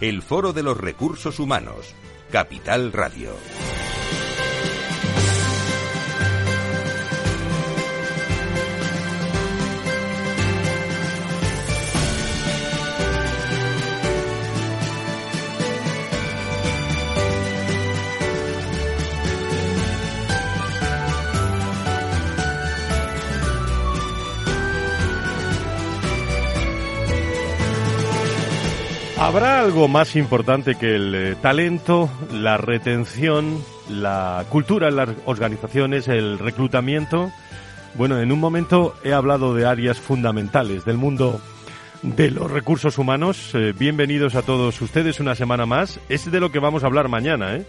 el Foro de los Recursos Humanos, Capital Radio. ¿Habrá algo más importante que el eh, talento, la retención, la cultura en las organizaciones, el reclutamiento? Bueno, en un momento he hablado de áreas fundamentales del mundo de los recursos humanos. Eh, bienvenidos a todos ustedes una semana más. Es de lo que vamos a hablar mañana, ¿eh?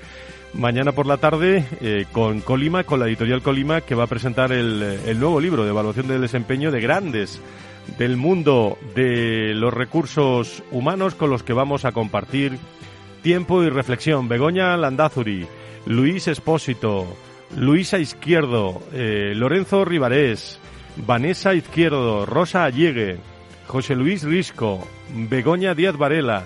Mañana por la tarde eh, con Colima, con la editorial Colima, que va a presentar el, el nuevo libro de evaluación del desempeño de grandes del mundo de los recursos humanos con los que vamos a compartir tiempo y reflexión. Begoña Landazuri, Luis Espósito, Luisa Izquierdo, eh, Lorenzo Rivarés, Vanessa Izquierdo, Rosa Allegue, José Luis Risco, Begoña Díaz Varela,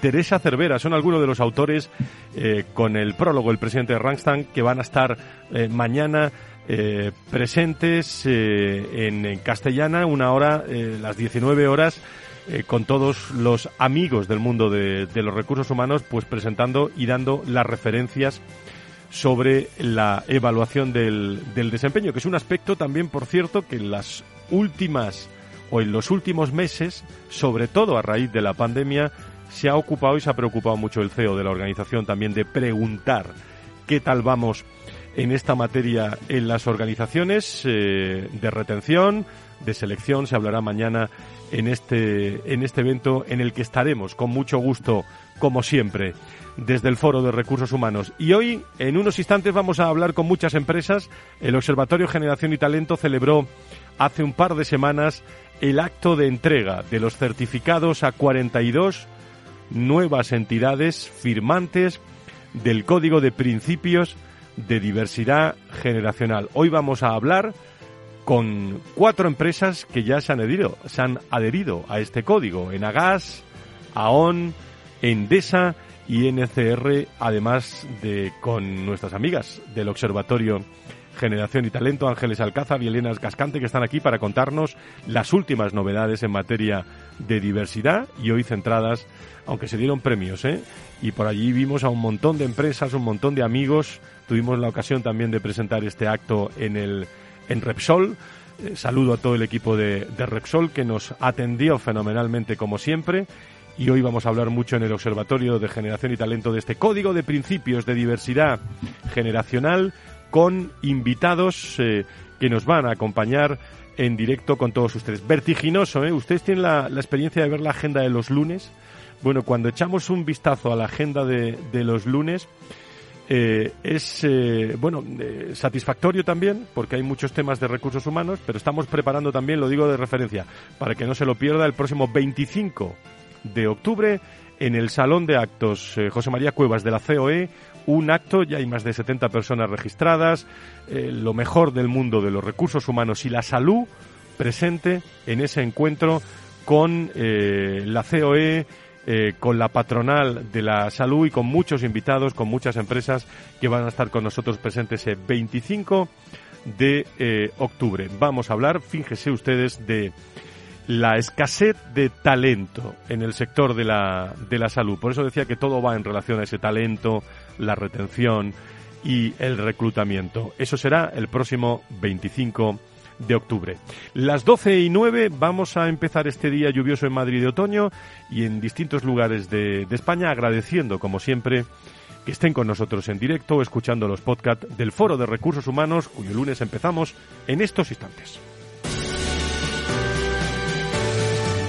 Teresa Cervera, son algunos de los autores eh, con el prólogo, el presidente de Rangstan, que van a estar eh, mañana eh, presentes eh, en, castellana, una hora, eh, las 19 horas, con todos los amigos del mundo de, los recursos humanos, pues presentando y dando las referencias sobre la evaluación del, del desempeño, que es un aspecto también, por cierto, que en las últimas o en los últimos meses, sobre todo a raíz de la pandemia, se ha ocupado y se ha preocupado mucho el CEO de la organización también de preguntar qué tal vamos en esta materia en las organizaciones eh, de retención, de selección. Se hablará mañana en este, en este evento en el que estaremos con mucho gusto, como siempre, desde el Foro de Recursos Humanos. Y hoy, en unos instantes, vamos a hablar con muchas empresas. El Observatorio Generación y Talento celebró hace un par de semanas el acto de entrega de los certificados a 42 nuevas entidades firmantes del Código de Principios de diversidad generacional. Hoy vamos a hablar con cuatro empresas que ya se han adherido, se han adherido a este código, Enagas, AON, Endesa y NCR, además de con nuestras amigas del Observatorio Generación y Talento, Ángeles Alcázar y Elena Cascante, que están aquí para contarnos las últimas novedades en materia de diversidad y hoy centradas, aunque se dieron premios, ¿eh? y por allí vimos a un montón de empresas, un montón de amigos Tuvimos la ocasión también de presentar este acto en, el, en Repsol. Eh, saludo a todo el equipo de, de Repsol que nos atendió fenomenalmente como siempre y hoy vamos a hablar mucho en el Observatorio de Generación y Talento de este Código de Principios de Diversidad Generacional con invitados eh, que nos van a acompañar en directo con todos ustedes. Vertiginoso, ¿eh? Ustedes tienen la, la, experiencia de ver la agenda de los lunes. Bueno, cuando echamos un vistazo a la agenda de, de los lunes, eh, es eh, bueno eh, satisfactorio también porque hay muchos temas de recursos humanos, pero estamos preparando también, lo digo de referencia, para que no se lo pierda el próximo 25 de octubre en el Salón de Actos José María Cuevas de la COE, un acto, ya hay más de 70 personas registradas, lo mejor del mundo de los recursos humanos y la salud presente en ese encuentro con la COE, eh, con la patronal de la salud y con muchos invitados, con muchas empresas que van a estar con nosotros presentes el 25 de eh, octubre. Vamos a hablar, fíjese ustedes, de la escasez de talento en el sector de la, de la salud. Por eso decía que todo va en relación a ese talento, la retención y el reclutamiento. Eso será el próximo 25 de octubre. Las 12 y 9 vamos a empezar este día lluvioso en Madrid de otoño y en distintos lugares de, España, agradeciendo, como siempre, que estén con nosotros en directo escuchando los podcasts del Foro de Recursos Humanos, cuyo lunes empezamos en estos instantes.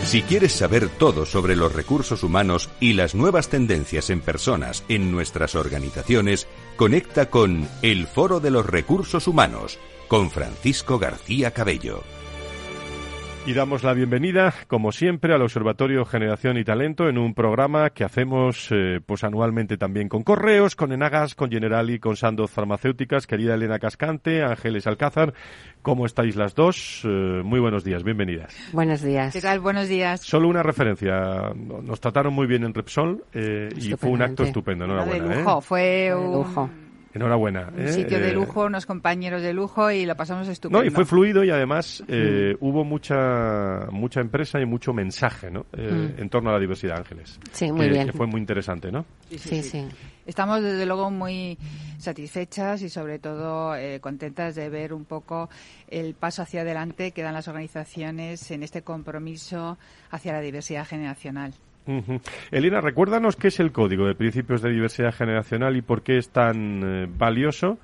Si quieres saber todo sobre los recursos humanos y las nuevas tendencias en personas en nuestras organizaciones, conecta con El Foro de los Recursos Humanos con Francisco García Cabello. Y damos la bienvenida, como siempre, al Observatorio Generación y Talento en un programa que hacemos eh, pues anualmente también con Correos, con Enagas, con Generali, con Sandoz Farmacéuticas. Querida Elena Cascante, Ángeles Alcázar, ¿cómo estáis las dos? Eh, muy buenos días, bienvenidas. Buenos días. ¿Qué tal? Buenos días. Solo una referencia. Nos trataron muy bien en Repsol eh, y fue un acto estupendo. Enhorabuena. De lujo, fue un... lujo. Enhorabuena. Un ¿eh? sitio de eh, lujo, unos compañeros de lujo y lo pasamos estupendo. No, y fue fluido y además eh, mm. hubo mucha mucha empresa y mucho mensaje ¿no? Mm. en torno a la diversidad, Ángeles. Sí, muy bien. Que fue muy interesante, ¿no? Sí sí, sí, Estamos desde luego muy satisfechas y sobre todo contentas de ver un poco el paso hacia adelante que dan las organizaciones en este compromiso hacia la diversidad generacional. Elena, recuérdanos qué es el Código de Principios de Diversidad Generacional y por qué es tan eh, valioso.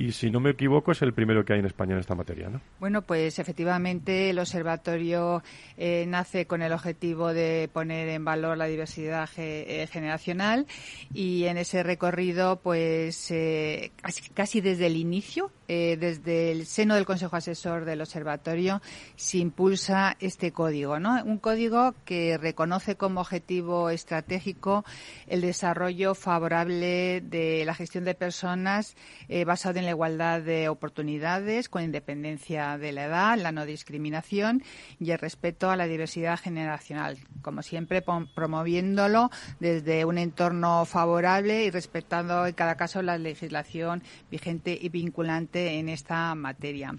Y si no me equivoco es el primero que hay en España en esta materia, ¿no? Bueno, pues efectivamente el observatorio eh, nace con el objetivo de poner en valor la diversidad eh, generacional. Y en ese recorrido, pues eh, casi, desde el inicio, desde el seno del Consejo Asesor del Observatorio, se impulsa este código, ¿no? Un código que reconoce como objetivo estratégico el desarrollo favorable de la gestión de personas basado en la igualdad de oportunidades con independencia de la edad, la no discriminación y el respeto a la diversidad generacional. Como siempre, promoviéndolo desde un entorno favorable y respetando en cada caso la legislación vigente y vinculante en esta materia.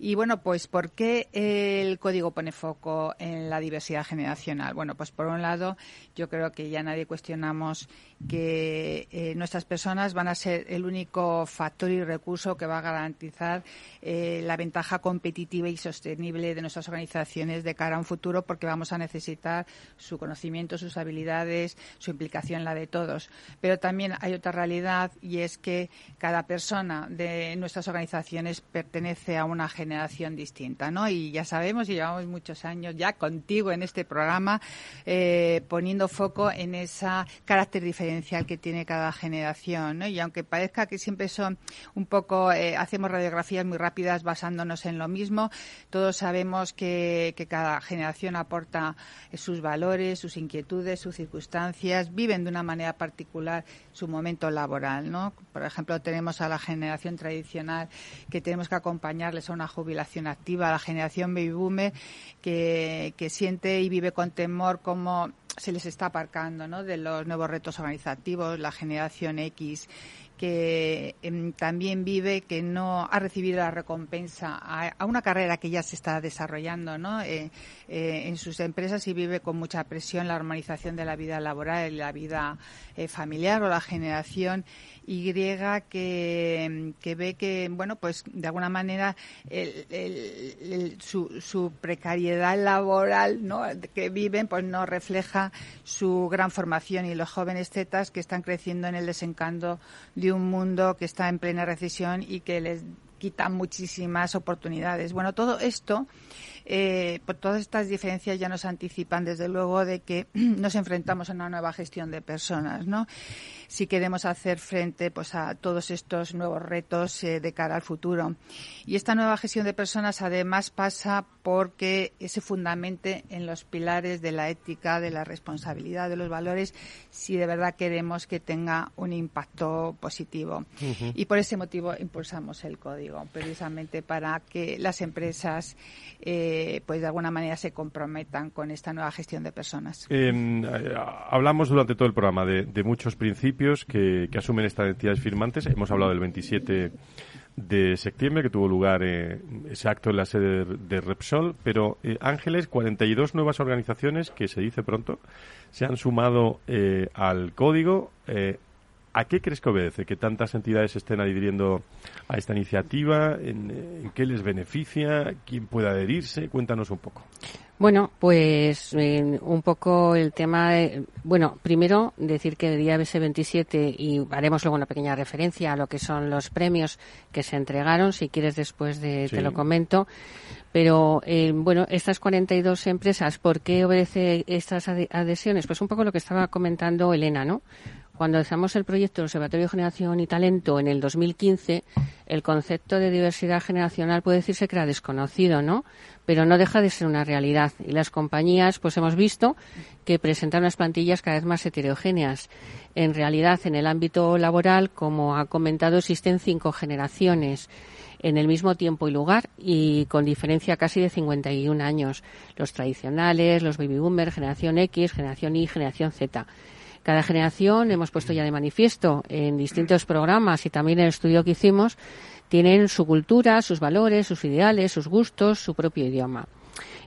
Y bueno, pues ¿por qué el código pone foco en la diversidad generacional? Bueno, pues por un lado, yo creo que ya nadie cuestionamos que eh, nuestras personas van a ser el único factor y recurso que va a garantizar eh, la ventaja competitiva y sostenible de nuestras organizaciones de cara a un futuro, porque vamos a necesitar su conocimiento, sus habilidades, su implicación, la de todos. Pero también hay otra realidad y es que cada persona de nuestras organizaciones pertenece a una generación generación distinta, ¿no? Y ya sabemos y llevamos muchos años ya contigo en este programa eh, poniendo foco en esa carácter diferencial que tiene cada generación, ¿no? Y aunque parezca que siempre son un poco, eh, hacemos radiografías muy rápidas basándonos en lo mismo, todos sabemos que, que cada generación aporta sus valores, sus inquietudes, sus circunstancias, viven de una manera particular su momento laboral, ¿no? Por ejemplo, tenemos a la generación tradicional que tenemos que acompañarles a una jubilación activa, la generación baby boomer que, que siente y vive con temor cómo se les está aparcando ¿no? de los nuevos retos organizativos, la generación X que em, también vive que no ha recibido la recompensa a, una carrera que ya se está desarrollando ¿no? Eh, eh, en sus empresas y vive con mucha presión la armonización de la vida laboral y la vida eh, familiar o la generación y que, que ve que, bueno, pues de alguna manera su, su, precariedad laboral ¿no? que viven pues no refleja su gran formación y los jóvenes tetas que están creciendo en el desencanto de un mundo que está en plena recesión y que les quita muchísimas oportunidades. Bueno, todo esto eh, por todas estas diferencias ya nos anticipan, desde luego, de que nos enfrentamos a una nueva gestión de personas, ¿no? Si queremos hacer frente, pues, a todos estos nuevos retos eh, de cara al futuro. Y esta nueva gestión de personas, además, pasa porque se fundamente en los pilares de la ética, de la responsabilidad, de los valores, si de verdad queremos que tenga un impacto positivo. Y por ese motivo impulsamos el código, precisamente para que las empresas eh, pues de alguna manera se comprometan con esta nueva gestión de personas. Eh, hablamos durante todo el programa de, muchos principios que, asumen estas entidades firmantes. Hemos hablado del 27 de septiembre que tuvo lugar eh, ese acto en la sede de, Repsol, pero eh, Ángeles, 42 nuevas organizaciones que se dice pronto se han sumado al código. ¿A qué crees que obedece que tantas entidades estén adhiriendo a esta iniciativa? ¿En, qué les beneficia? ¿Quién puede adherirse? Cuéntanos un poco. Bueno, pues eh, un poco el tema, de, bueno, primero decir que el día BS27 y haremos luego una pequeña referencia a lo que son los premios que se entregaron, si quieres después de, te lo comento. Pero, eh, bueno, estas 42 empresas, ¿por qué obedece estas adhesiones? Pues un poco lo que estaba comentando Elena, ¿no? Cuando empezamos el proyecto del Observatorio de Generación y Talento en el 2015, el concepto de diversidad generacional puede decirse que era desconocido, ¿no? Pero no deja de ser una realidad. Y las compañías, pues hemos visto que presentan unas plantillas cada vez más heterogéneas. En realidad, en el ámbito laboral, como ha comentado, existen cinco generaciones en el mismo tiempo y lugar y con diferencia casi de 51 años. Los tradicionales, los baby boomers, generación X, generación Y, generación Z. Cada generación, hemos puesto ya de manifiesto en distintos programas y también en el estudio que hicimos, tienen su cultura, sus valores, sus ideales, sus gustos, su propio idioma.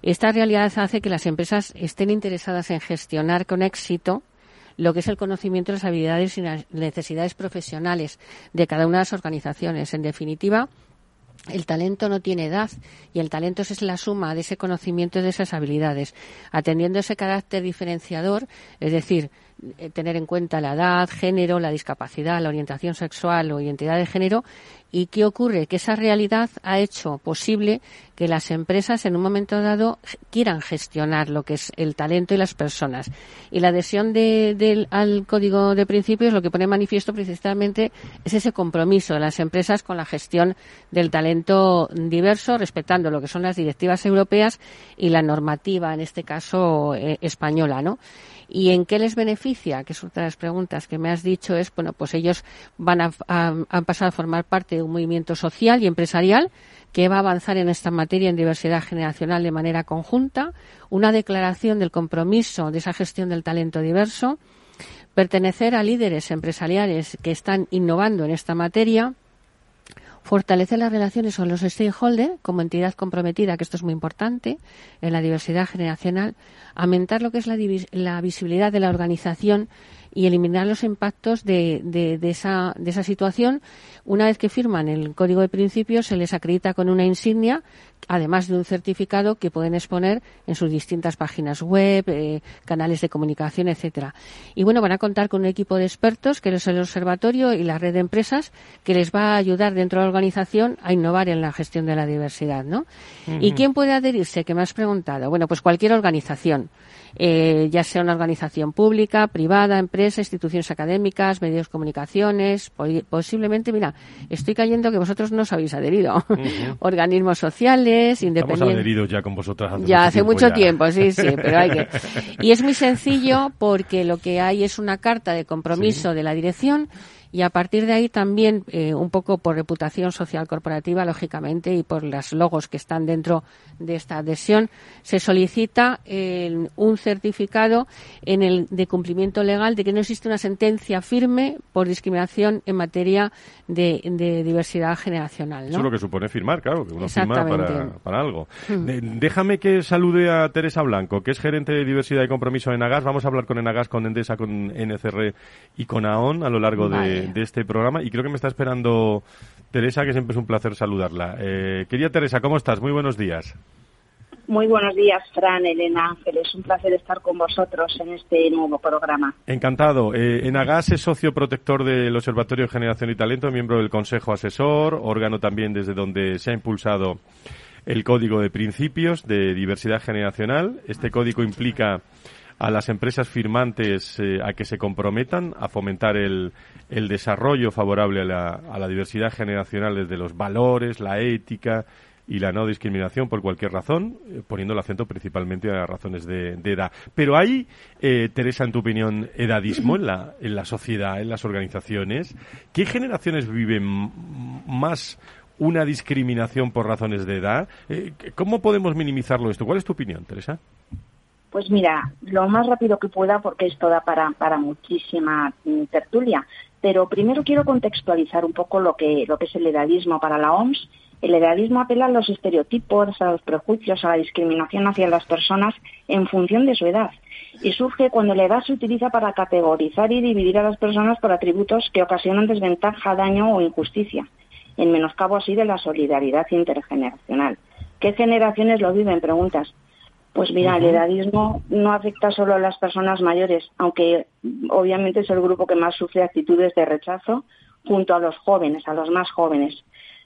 Esta realidad hace que las empresas estén interesadas en gestionar con éxito lo que es el conocimiento, las habilidades y las necesidades profesionales de cada una de las organizaciones. En definitiva, el talento no tiene edad y el talento es la suma de ese conocimiento y de esas habilidades, atendiendo ese carácter diferenciador, es decir, tener en cuenta la edad, género, la discapacidad, la orientación sexual o identidad de género ¿Y qué ocurre? Que esa realidad ha hecho posible que las empresas en un momento dado quieran gestionar lo que es el talento y las personas. Y la adhesión de, al código de principios lo que pone manifiesto precisamente es ese compromiso de las empresas con la gestión del talento diverso, respetando lo que son las directivas europeas y la normativa, en este caso eh, española, ¿no? ¿Y en qué les beneficia? Que es otra de las preguntas que me has dicho es, bueno, pues ellos van a, pasar a formar parte de un movimiento social y empresarial que va a avanzar en esta materia en diversidad generacional de manera conjunta, una declaración del compromiso de esa gestión del talento diverso, pertenecer a líderes empresariales que están innovando en esta materia, fortalecer las relaciones con los stakeholders como entidad comprometida, que esto es muy importante, en la diversidad generacional, aumentar lo que es la, la visibilidad de la organización y eliminar los impactos de, de, de, esa, de esa situación. Una vez que firman el código de principios, se les acredita con una insignia, además de un certificado que pueden exponer en sus distintas páginas web, eh, canales de comunicación, etcétera. Y bueno, van a contar con un equipo de expertos, que es el observatorio y la red de empresas, que les va a ayudar dentro de la organización a innovar en la gestión de la diversidad, ¿no? ¿Y quién puede adherirse? Que me has preguntado. Bueno, pues cualquier organización eh, ya sea una organización pública, privada, empresa, instituciones académicas, medios de comunicaciones, posiblemente, mira, estoy cayendo que vosotros no os habéis adherido. Organismos sociales, independientes. Estamos adheridos ya con vosotras hace ya hace mucho tiempo, sí, sí, pero hay que. Y es muy sencillo porque lo que hay es una carta de compromiso de la dirección y a partir de ahí también, eh, un poco por reputación social corporativa, lógicamente, y por los logos que están dentro de esta adhesión, se solicita un certificado en el de cumplimiento legal de que no existe una sentencia firme por discriminación en materia de, diversidad generacional. Eso es lo que supone firmar, claro, que uno firma para, algo. Hmm. déjame que salude a Teresa Blanco, que es gerente de diversidad y compromiso en Agas. Vamos a hablar con Enagas, con Endesa, con NCR y con AON a lo largo de, este programa. Y creo que me está esperando Teresa, que siempre es un placer saludarla. Eh, querida Teresa, ¿cómo estás? Muy buenos días. Muy buenos días, Fran, Elena Ángeles. Un placer estar con vosotros en este nuevo programa. Encantado. Eh, Enagas es socio protector del Observatorio de Generación y Talento, miembro del Consejo Asesor, órgano también desde donde se ha impulsado el Código de Principios de Diversidad Generacional. Este código implica a las empresas firmantes eh, a que se comprometan a fomentar el, el desarrollo favorable a la, a la diversidad generacional desde los valores, la ética, y la no discriminación por cualquier razón, eh, poniendo el acento principalmente a razones de, edad. Pero hay, eh, Teresa, en tu opinión, edadismo en la, en la sociedad, en las organizaciones. ¿Qué generaciones viven más una discriminación por razones de edad? Eh, ¿Cómo podemos minimizarlo esto? ¿Cuál es tu opinión, Teresa? Pues mira, lo más rápido que pueda, porque esto da para, para muchísima mm, tertulia. Pero primero quiero contextualizar un poco lo que, lo que es el edadismo para la OMS el idealismo apela a los estereotipos, a los prejuicios, a la discriminación hacia las personas en función de su edad y surge cuando la edad se utiliza para categorizar y dividir a las personas por atributos que ocasionan desventaja, daño o injusticia, en menoscabo así de la solidaridad intergeneracional. ¿Qué generaciones lo viven? Preguntas. Pues mira, el edadismo no afecta solo a las personas mayores, aunque obviamente es el grupo que más sufre actitudes de rechazo junto a los jóvenes, a los más jóvenes.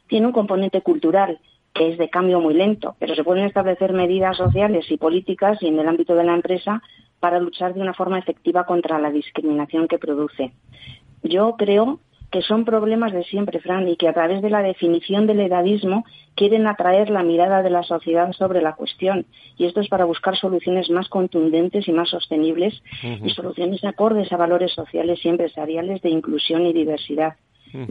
Tiene un componente cultural que es de cambio muy lento, pero se pueden establecer medidas sociales y políticas y en el ámbito de la empresa para luchar de una forma efectiva contra la discriminación que produce. Yo creo que son problemas de siempre, Fran, y que a través de la definición del edadismo quieren atraer la mirada de la sociedad sobre la cuestión. Y esto es para buscar soluciones más contundentes y más sostenibles y soluciones acordes a valores sociales y empresariales de inclusión y diversidad.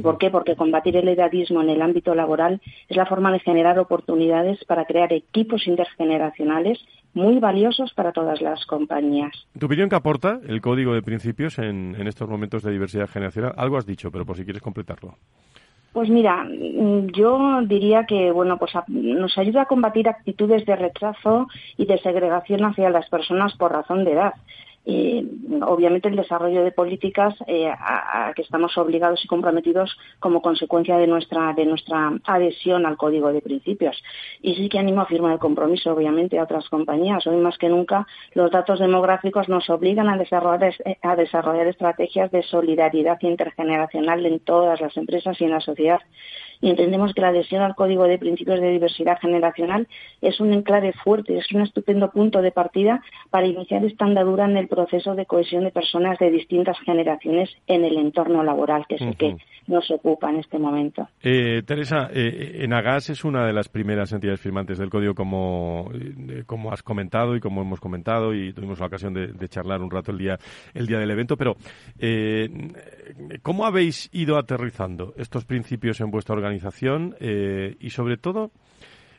¿Por qué? Porque combatir el edadismo en el ámbito laboral es la forma de generar oportunidades para crear equipos intergeneracionales muy valiosos para todas las compañías. ¿Tu opinión qué aporta el código de principios en, estos momentos de diversidad generacional? Algo has dicho, pero por si quieres completarlo. Pues mira, yo diría que bueno, pues nos ayuda a combatir actitudes de rechazo y de segregación hacia las personas por razón de edad obviamente el desarrollo de políticas eh, a, que estamos obligados y comprometidos como consecuencia de nuestra de nuestra adhesión al código de principios. Y sí que animo a firmar el compromiso obviamente a otras compañías. Hoy más que nunca los datos demográficos nos obligan a desarrollar a desarrollar estrategias de solidaridad intergeneracional en todas las empresas y en la sociedad y entendemos que la adhesión al Código de Principios de Diversidad Generacional es un enclave fuerte, es un estupendo punto de partida para iniciar esta andadura en el proceso de cohesión de personas de distintas generaciones en el entorno laboral, que es el que nos ocupa en este momento. Eh, Teresa, eh, Enagas es una de las primeras entidades firmantes del Código, como, eh, como has comentado y como hemos comentado, y tuvimos la ocasión de, de charlar un rato el día, el día del evento, pero eh, ¿cómo habéis ido aterrizando estos principios en vuestra organización? eh, y sobre todo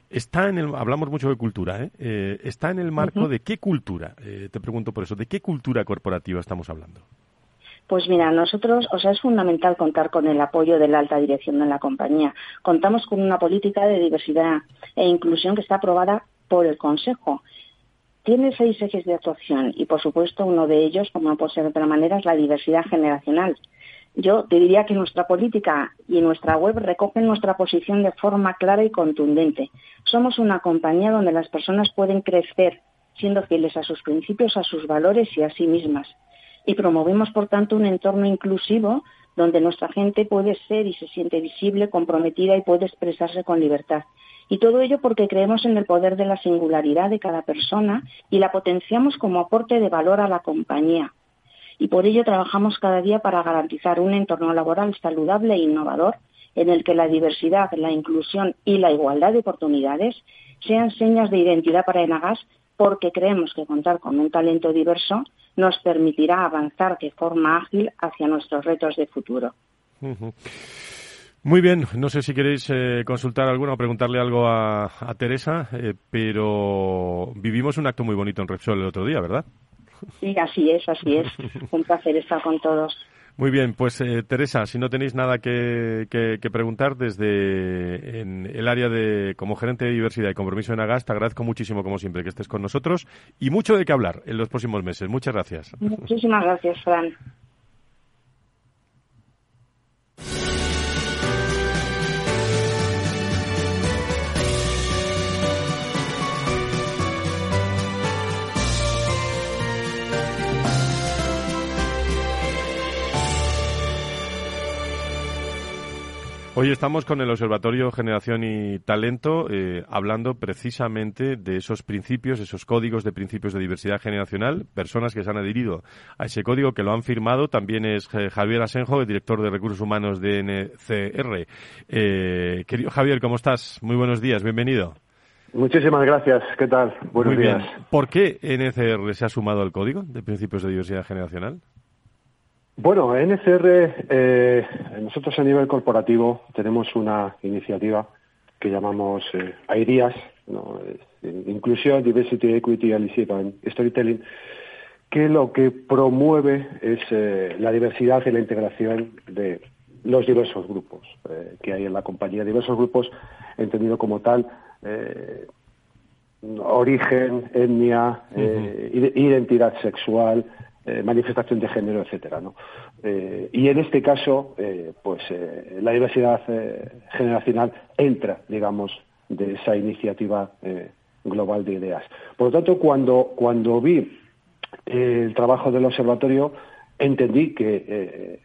está en el hablamos mucho de cultura ¿eh? Eh, está en el marco de qué cultura te pregunto por eso de qué cultura corporativa estamos hablando pues mira, nosotros, o sea, es fundamental contar con el apoyo de la alta dirección de la compañía. Contamos con una política de diversidad e inclusión que está aprobada por el Consejo. Tiene seis ejes de actuación y, por supuesto, uno de ellos, como no puede ser de otra manera, es la diversidad generacional. Yo diría que nuestra política y nuestra web recogen nuestra posición de forma clara y contundente. Somos una compañía donde las personas pueden crecer siendo fieles a sus principios, a sus valores y a sí mismas. Y promovemos, por tanto, un entorno inclusivo donde nuestra gente puede ser y se siente visible, comprometida y puede expresarse con libertad. Y todo ello porque creemos en el poder de la singularidad de cada persona y la potenciamos como aporte de valor a la compañía y por ello trabajamos cada día para garantizar un entorno laboral saludable e innovador en el que la diversidad, la inclusión y la igualdad de oportunidades sean señas de identidad para Enagas porque creemos que contar con un talento diverso nos permitirá avanzar de forma ágil hacia nuestros retos de futuro. Muy bien, no sé si queréis eh, consultar alguna o preguntarle algo a, Teresa, eh, pero vivimos un acto muy bonito en Repsol el otro día, ¿verdad? Sí, así es, así es. Un placer estar con todos. Muy bien, pues eh, Teresa, si no tenéis nada que, preguntar desde en el área de como gerente de diversidad y compromiso en Agas, te agradezco muchísimo como siempre que estés con nosotros y mucho de qué hablar en los próximos meses. Muchas gracias. Muchísimas gracias, Fran. Hoy estamos con el Observatorio Generación y Talento eh, hablando precisamente de esos principios, esos códigos de principios de diversidad generacional, personas que se han adherido a ese código, que lo han firmado. También es eh, Javier Asenjo, el director de Recursos Humanos de NCR. Eh, querido Javier, ¿cómo estás? Muy buenos días, bienvenido. Muchísimas gracias. ¿Qué tal? Buenos días. ¿Por qué NCR se ha sumado al código de principios de diversidad generacional? Bueno, en NCR, eh, nosotros a nivel corporativo tenemos una iniciativa que llamamos eh, IDEAS, Inclusión, Diversity, Equity, and Storytelling, que lo que promueve es eh, la diversidad y la integración de los diversos grupos eh, que hay en la compañía, diversos grupos entendido como tal, origen, etnia, identidad sexual, eh, manifestación de género, etcétera, ¿no? Eh, y en este caso, eh, pues la diversidad generacional entra, digamos, de esa iniciativa global de ideas. Por lo tanto, cuando, cuando vi el trabajo del observatorio, entendí que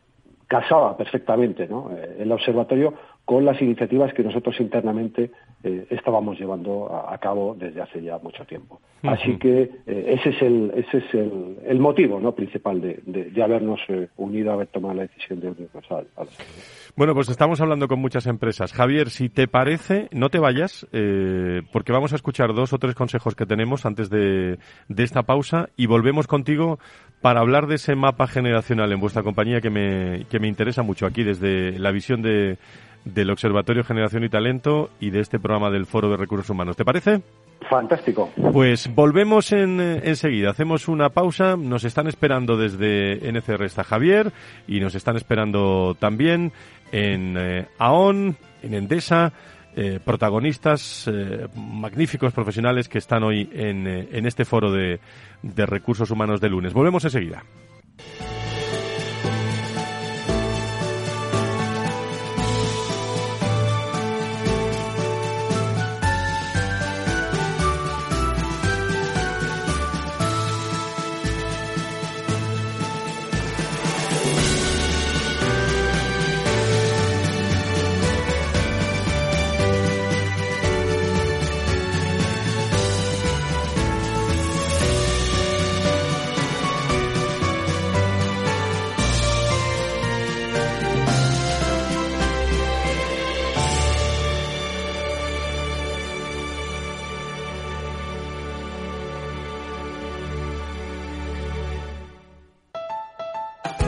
casaba perfectamente ¿no? El observatorio con las iniciativas que nosotros internamente eh, estábamos llevando a, cabo desde hace ya mucho tiempo. Así que eh, ese es el ese es el, motivo ¿no? principal de, de, habernos eh, unido a haber tomado la decisión de unirnos al, Bueno, pues estamos hablando con muchas empresas. Javier, si te parece, no te vayas, porque vamos a escuchar dos o tres consejos que tenemos antes de, de esta pausa y volvemos contigo para hablar de ese mapa generacional en vuestra compañía que me, que me interesa mucho aquí desde la visión de del Observatorio Generación y Talento y de este programa del Foro de Recursos Humanos. ¿Te parece? Fantástico. Pues volvemos en, enseguida. Hacemos una pausa. Nos están esperando desde NCR está Javier y nos están esperando también en eh, AON, en Endesa, eh, protagonistas eh, magníficos profesionales que están hoy en, en este foro de, de recursos humanos de lunes. Volvemos enseguida.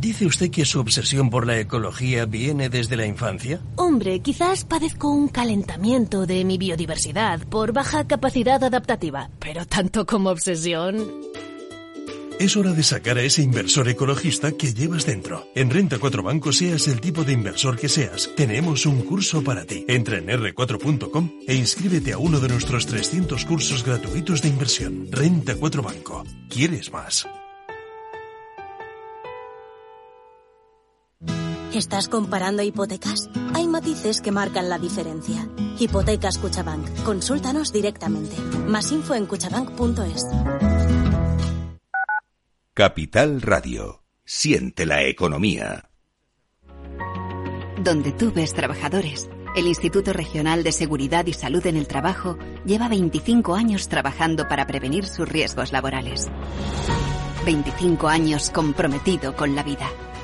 ¿Dice usted que su obsesión por la ecología viene desde la infancia? Hombre, quizás padezco un calentamiento de mi biodiversidad por baja capacidad adaptativa, pero tanto como obsesión... Es hora de sacar a ese inversor ecologista que llevas dentro. En Renta 4 Banco, seas el tipo de inversor que seas, tenemos un curso para ti. Entra en r4.com e inscríbete a uno de nuestros 300 cursos gratuitos de inversión. Renta 4 Banco. ¿Quieres más? ¿Estás comparando hipotecas? Hay matices que marcan la diferencia. Hipotecas Cuchabank. Consúltanos directamente. Más info en cuchabank.es. Capital Radio. Siente la economía. Donde tú ves trabajadores. El Instituto Regional de Seguridad y Salud en el Trabajo lleva 25 años trabajando para prevenir sus riesgos laborales. 25 años comprometido con la vida.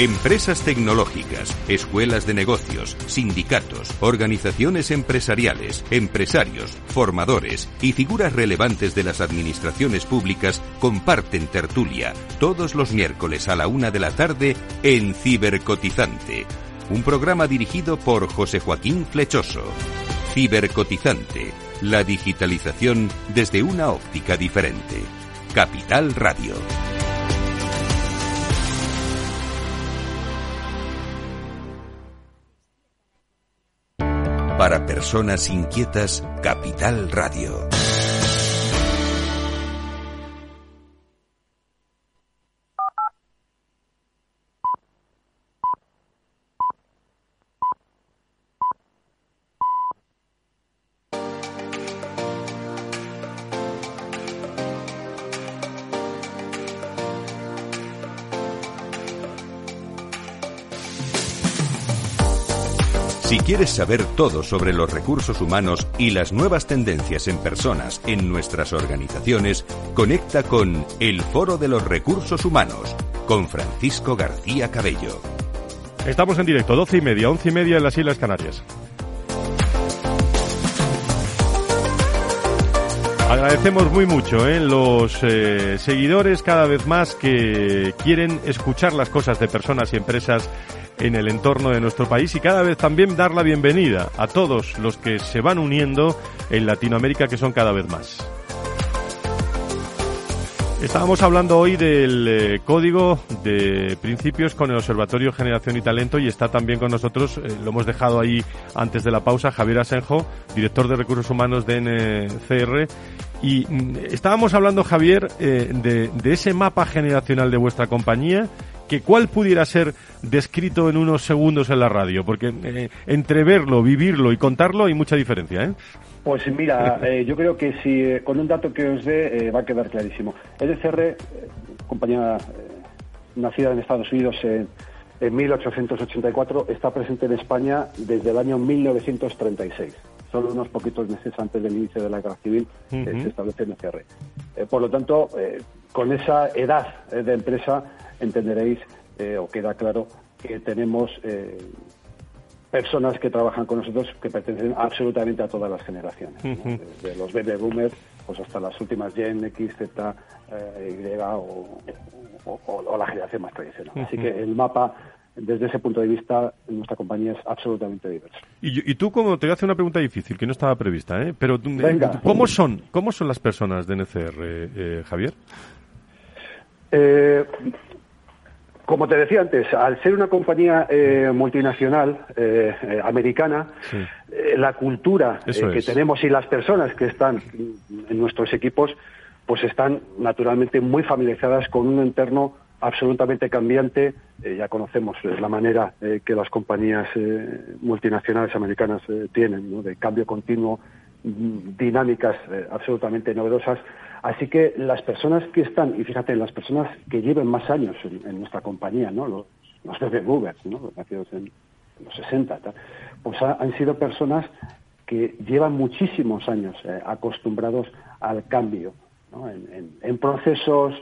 Empresas tecnológicas, escuelas de negocios, sindicatos, organizaciones empresariales, empresarios, formadores y figuras relevantes de las administraciones públicas comparten tertulia todos los miércoles a la una de la tarde en Cibercotizante, un programa dirigido por José Joaquín Flechoso. Cibercotizante, la digitalización desde una óptica diferente. Capital Radio. Para personas inquietas, Capital Radio. Quieres saber todo sobre los recursos humanos y las nuevas tendencias en personas en nuestras organizaciones, conecta con El Foro de los Recursos Humanos con Francisco García Cabello. Estamos en directo, doce y media, once y media en las Islas Canarias. Agradecemos muy mucho ¿eh? los eh, seguidores cada vez más que quieren escuchar las cosas de personas y empresas en el entorno de nuestro país y cada vez también dar la bienvenida a todos los que se van uniendo en Latinoamérica que son cada vez más. Estábamos hablando hoy del eh, código de principios con el Observatorio Generación y Talento y está también con nosotros, eh, lo hemos dejado ahí antes de la pausa, Javier Asenjo, director de Recursos Humanos de NCR. Y mm, estábamos hablando, Javier, eh, de, de ese mapa generacional de vuestra compañía que cuál pudiera ser descrito en unos segundos en la radio, porque entre verlo, vivirlo y contarlo hay mucha diferencia, ¿eh? Pues mira, eh, yo creo que si eh, con un dato que os dé eh, va a quedar clarísimo. LCR, compañía nacida en Estados Unidos en, 1884, está presente en España desde el año 1936. Solo unos poquitos meses antes del inicio de la guerra civil se establece LCR. por lo tanto, con esa edad de empresa entenderéis o queda claro que tenemos personas que trabajan con nosotros que pertenecen absolutamente a todas las generaciones, desde los baby boomers pues hasta las últimas Gen X, Z, eh, Y o, la generación más tradicional. Así que el mapa desde ese punto de vista, nuestra compañía es absolutamente diversa. Y, tú, como te voy a hacer una pregunta difícil, que no estaba prevista, ¿eh? pero ¿cómo son cómo son las personas de NCR, eh, Javier? Eh, como te decía antes, al ser una compañía eh, multinacional eh, eh, americana, la cultura que tenemos y las personas que están en nuestros equipos, pues están naturalmente muy familiarizadas con un entorno absolutamente cambiante. ya conocemos la manera que las compañías multinacionales americanas tienen, de cambio continuo, dinámicas absolutamente novedosas Así que las personas que están, y fíjate, las personas que lleven más años en, nuestra compañía, ¿no? los, los bebé ¿no? los nacidos en los 60, pues han sido personas que llevan muchísimos años eh, acostumbrados al cambio, ¿no? en, procesos,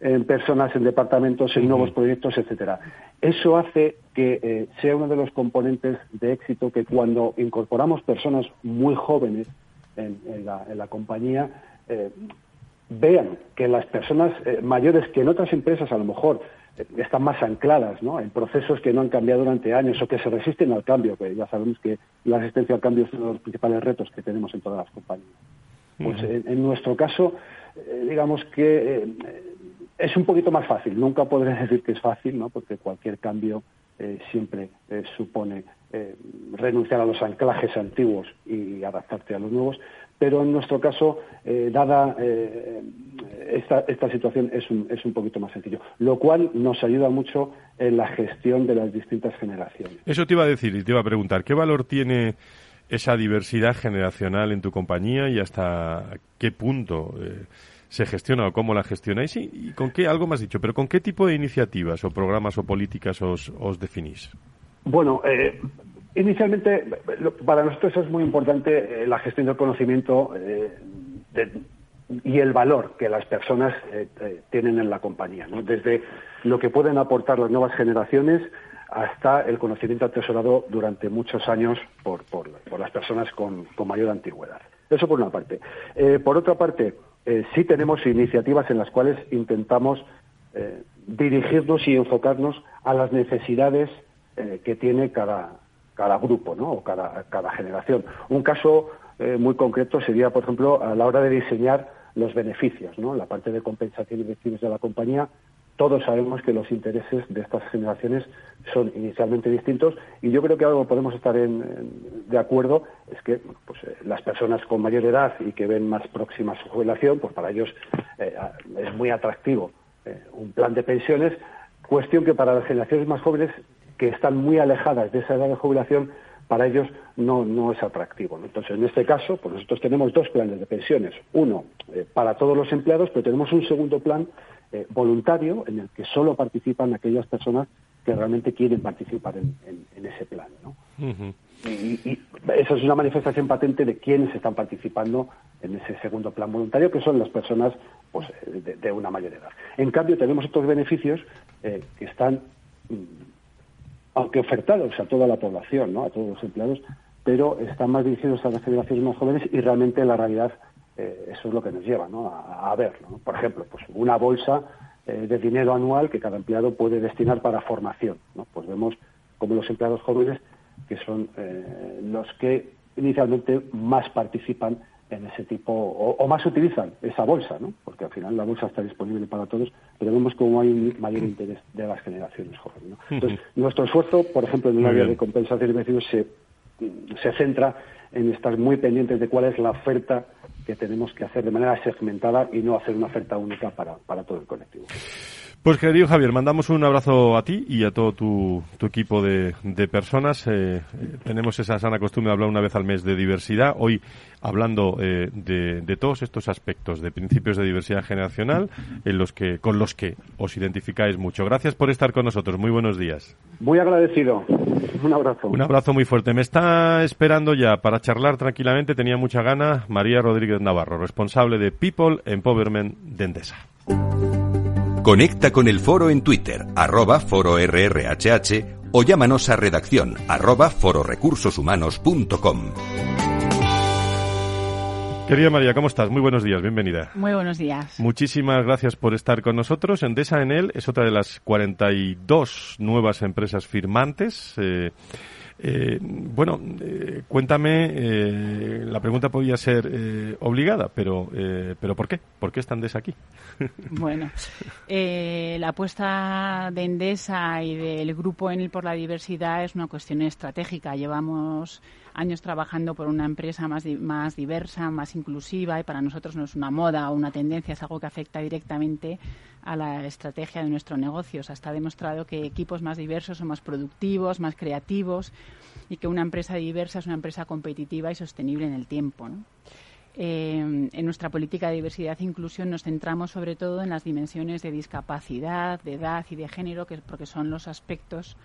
en personas, en departamentos, en nuevos proyectos, etcétera. Eso hace que eh, sea uno de los componentes de éxito que cuando incorporamos personas muy jóvenes en, la, compañía, eh, vean que las personas eh, mayores que en otras empresas a lo mejor eh, están más ancladas ¿no? en procesos que no han cambiado durante años o que se resisten al cambio, que ya sabemos que la resistencia al cambio es uno de los principales retos que tenemos en todas las compañías. Pues en, nuestro caso, eh, digamos que es un poquito más fácil. Nunca podré decir que es fácil, ¿no? porque cualquier cambio siempre supone renunciar a los anclajes antiguos y adaptarte a los nuevos, pero en nuestro caso, eh, dada eh, esta, esta, situación, es un, es un poquito más sencillo, lo cual nos ayuda mucho en la gestión de las distintas generaciones. Eso te iba a decir y te iba a preguntar, ¿qué valor tiene esa diversidad generacional en tu compañía y hasta qué punto eh, se gestiona o cómo la gestionáis y, con qué, algo más dicho, pero con qué tipo de iniciativas o programas o políticas os, os definís? Bueno, Inicialmente, para nosotros es muy importante eh, la gestión del conocimiento eh, y el valor que las personas eh, tienen en la compañía, desde lo que pueden aportar las nuevas generaciones hasta el conocimiento atesorado durante muchos años por, las personas con, mayor antigüedad. Eso por una parte. por otra parte, sí tenemos iniciativas en las cuales intentamos dirigirnos y enfocarnos a las necesidades que tiene cada, cada grupo ¿no? o cada, cada generación. Un caso eh, muy concreto sería, por ejemplo, a la hora de diseñar los beneficios, ¿no? la parte de compensación y beneficios de la compañía. Todos sabemos que los intereses de estas generaciones son inicialmente distintos y yo creo que algo podemos estar de acuerdo es que pues, eh, las personas con mayor edad y que ven más próxima su jubilación, pues para ellos eh, es muy atractivo un plan de pensiones, cuestión que para las generaciones más jóvenes que están muy alejadas de esa edad de jubilación, para ellos no, no es atractivo. Entonces, en este caso, pues nosotros tenemos dos planes de pensiones. Uno eh, para todos los empleados, pero tenemos un segundo plan eh, voluntario en el que solo participan aquellas personas que realmente quieren participar en, ese plan. ¿no? y, eso es una manifestación patente de quiénes están participando en ese segundo plan voluntario, que son las personas pues, de, una mayor edad. En cambio, tenemos otros beneficios eh, que están, mm, aunque ofertados a toda la población, ¿no? a todos los empleados, pero están más dirigidos a las generaciones más jóvenes y realmente en la realidad eh, eso es lo que nos lleva ¿no? a, verlo. Por ejemplo, pues una bolsa eh, de dinero anual que cada empleado puede destinar para formación. ¿no? Pues vemos como los empleados jóvenes, que son los que inicialmente más participan en ese tipo, o, más utilizan esa bolsa, ¿no? porque al final la bolsa está disponible para todos, pero vemos cómo hay un mayor interés de las generaciones jóvenes. Entonces, nuestro esfuerzo, por ejemplo, en el área de compensación y beneficios, se, se centra en estar muy pendientes de cuál es la oferta que tenemos que hacer de manera segmentada y no hacer una oferta única para, para todo el colectivo. Pues querido Javier, mandamos un abrazo a ti y a todo tu, equipo de, personas. Eh, tenemos esa sana costumbre de hablar una vez al mes de diversidad. Hoy hablando eh, de, todos estos aspectos de principios de diversidad generacional en los que, con los que os identificáis mucho. Gracias por estar con nosotros. Muy buenos días. Muy agradecido. Un abrazo. Un abrazo muy fuerte. Me está esperando ya para charlar tranquilamente. Tenía mucha gana María Rodríguez Navarro, responsable de People Empowerment de Endesa. Conecta con el foro en Twitter, arroba foro RRHH o llámanos a redacción arroba fororecursoshumanos.com. Querida María, ¿cómo estás? Muy buenos días, bienvenida. Muy buenos días. Muchísimas gracias por estar con nosotros. Endesa Enel es otra de las 42 nuevas empresas firmantes. Eh, eh, bueno, eh, cuéntame, eh, la pregunta podría ser obligada, pero, pero ¿por qué? ¿Por qué está Endesa aquí? bueno, la apuesta de Endesa y del Grupo Enel por la diversidad es una cuestión estratégica. Llevamos años trabajando por una empresa más diversa, más inclusiva y para nosotros no es una moda o una tendencia, es algo que afecta directamente a la estrategia de nuestro negocio. O está demostrado que equipos más diversos son más productivos, más creativos y que una empresa diversa es una empresa competitiva y sostenible en el tiempo. Eh, en nuestra política de diversidad e inclusión nos centramos sobre todo en las dimensiones de discapacidad, de edad y de género, que, porque son los aspectos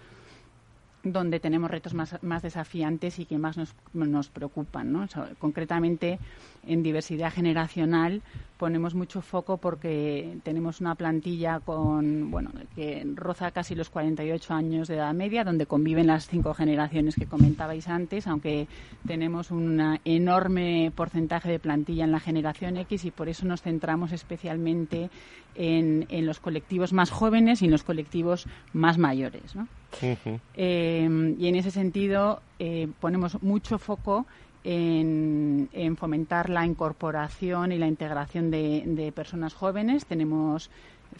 donde tenemos retos más, más desafiantes y que más nos, nos preocupan. ¿no? concretamente, en diversidad generacional ponemos mucho foco porque tenemos una plantilla con bueno que roza casi los 48 años de edad media, donde conviven las cinco generaciones que comentabais antes, aunque tenemos un enorme porcentaje de plantilla en la generación X y por eso nos centramos especialmente en, en los colectivos más jóvenes y en los colectivos más mayores. Eh, y en ese sentido eh, ponemos mucho foco en, fomentar la incorporación y la integración de, personas jóvenes. Tenemos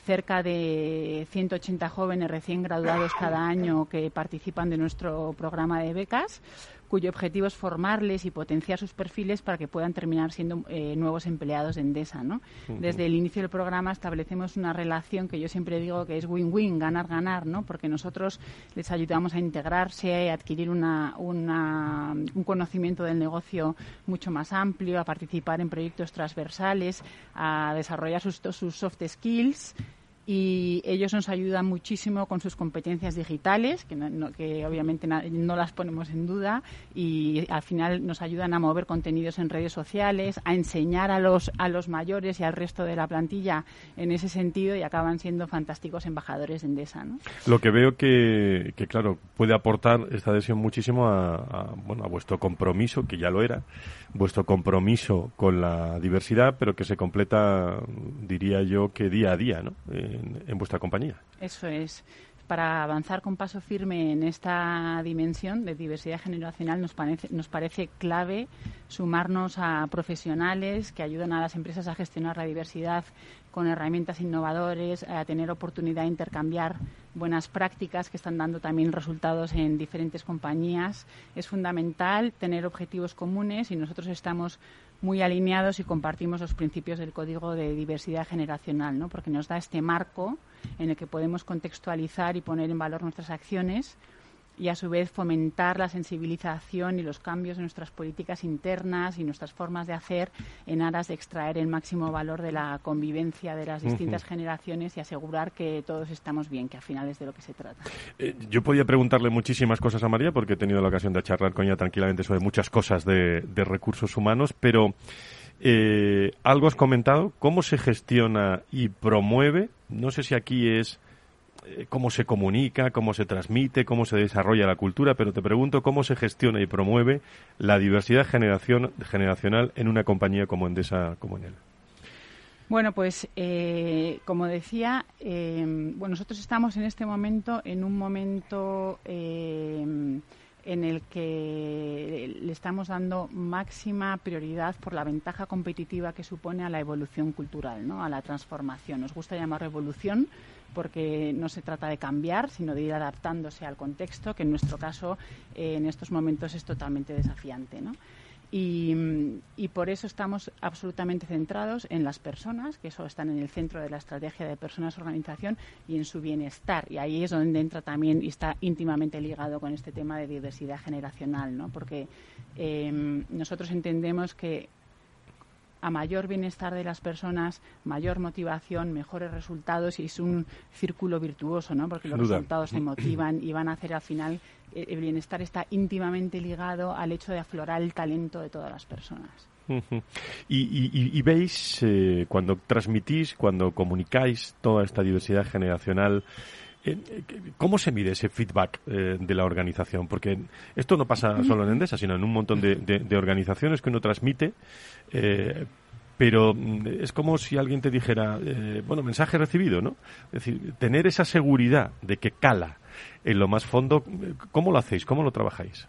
cerca de 180 jóvenes recién graduados cada año que participan de nuestro programa de becas cuyo objetivo es formarles y potenciar sus perfiles para que puedan terminar siendo eh, nuevos empleados de Endesa. ¿no? Desde el inicio del programa establecemos una relación que yo siempre digo que es win-win, ganar-ganar, ¿no? porque nosotros les ayudamos a integrarse, a adquirir una, un conocimiento del negocio mucho más amplio, a participar en proyectos transversales, a desarrollar sus, sus soft skills y ellos nos ayudan muchísimo con sus competencias digitales, que, que obviamente no las ponemos en duda, y al final nos ayudan a mover contenidos en redes sociales, a enseñar a los, a los mayores y al resto de la plantilla en ese sentido y acaban siendo fantásticos embajadores de Endesa. ¿no? Lo que veo que, que, claro, puede aportar esta adhesión muchísimo a, a, bueno, a vuestro compromiso, que ya lo era, vuestro compromiso con la diversidad, pero que se completa, diría yo, que día a día, ¿no? En, vuestra compañía. Eso es para avanzar con paso firme en esta dimensión de diversidad generacional nos parece, nos parece clave sumarnos a profesionales que ayudan a las empresas a gestionar la diversidad con herramientas innovadoras, a tener oportunidad de intercambiar buenas prácticas que están dando también resultados en diferentes compañías. Es fundamental tener objetivos comunes y nosotros estamos muy alineados y compartimos los principios del Código de Diversidad Generacional, ¿no? porque nos da este marco en el que podemos contextualizar y poner en valor nuestras acciones y a su vez fomentar la sensibilización y los cambios en nuestras políticas internas y nuestras formas de hacer en aras de extraer el máximo valor de la convivencia de las distintas generaciones y asegurar que todos estamos bien, que al final es de lo que se trata. Eh, yo podía preguntarle muchísimas cosas a María porque he tenido la ocasión de charlar con ella tranquilamente sobre muchas cosas de, recursos humanos, pero eh, algo has comentado, cómo se gestiona y promueve, no sé si aquí es cómo se comunica, cómo se transmite, cómo se desarrolla la cultura, pero te pregunto cómo se gestiona y promueve la diversidad generacional en una compañía como Endesa, como en él. Bueno, pues eh, como decía, eh, bueno, nosotros estamos en este momento en un momento en el que le estamos dando máxima prioridad por la ventaja competitiva que supone a la evolución cultural, ¿no? a la transformación. Nos gusta llamar evolución porque no se trata de cambiar, sino de ir adaptándose al contexto, que en nuestro caso eh, en estos momentos es totalmente desafiante. Y, por eso estamos absolutamente centrados en las personas, que eso están en el centro de la estrategia de personas-organización y en su bienestar. Y ahí es donde entra también y está íntimamente ligado con este tema de diversidad generacional, ¿no? porque eh, nosotros entendemos que a mayor bienestar de las personas, mayor motivación, mejores resultados y es un círculo virtuoso, ¿no? Porque los resultados se motivan y van a hacer al final eh, el bienestar está íntimamente ligado al hecho de aflorar el talento de todas las personas. y, veis, eh, cuando transmitís, cuando comunicáis toda esta diversidad generacional, ¿Cómo se mide ese feedback de la organización? Porque esto no pasa solo en Endesa, sino en un montón de, organizaciones que uno transmite, pero mm, es como si alguien te dijera, eh, bueno, mensaje recibido, ¿no? Es decir, tener esa seguridad de que cala en lo más fondo, ¿cómo lo hacéis? ¿Cómo lo trabajáis?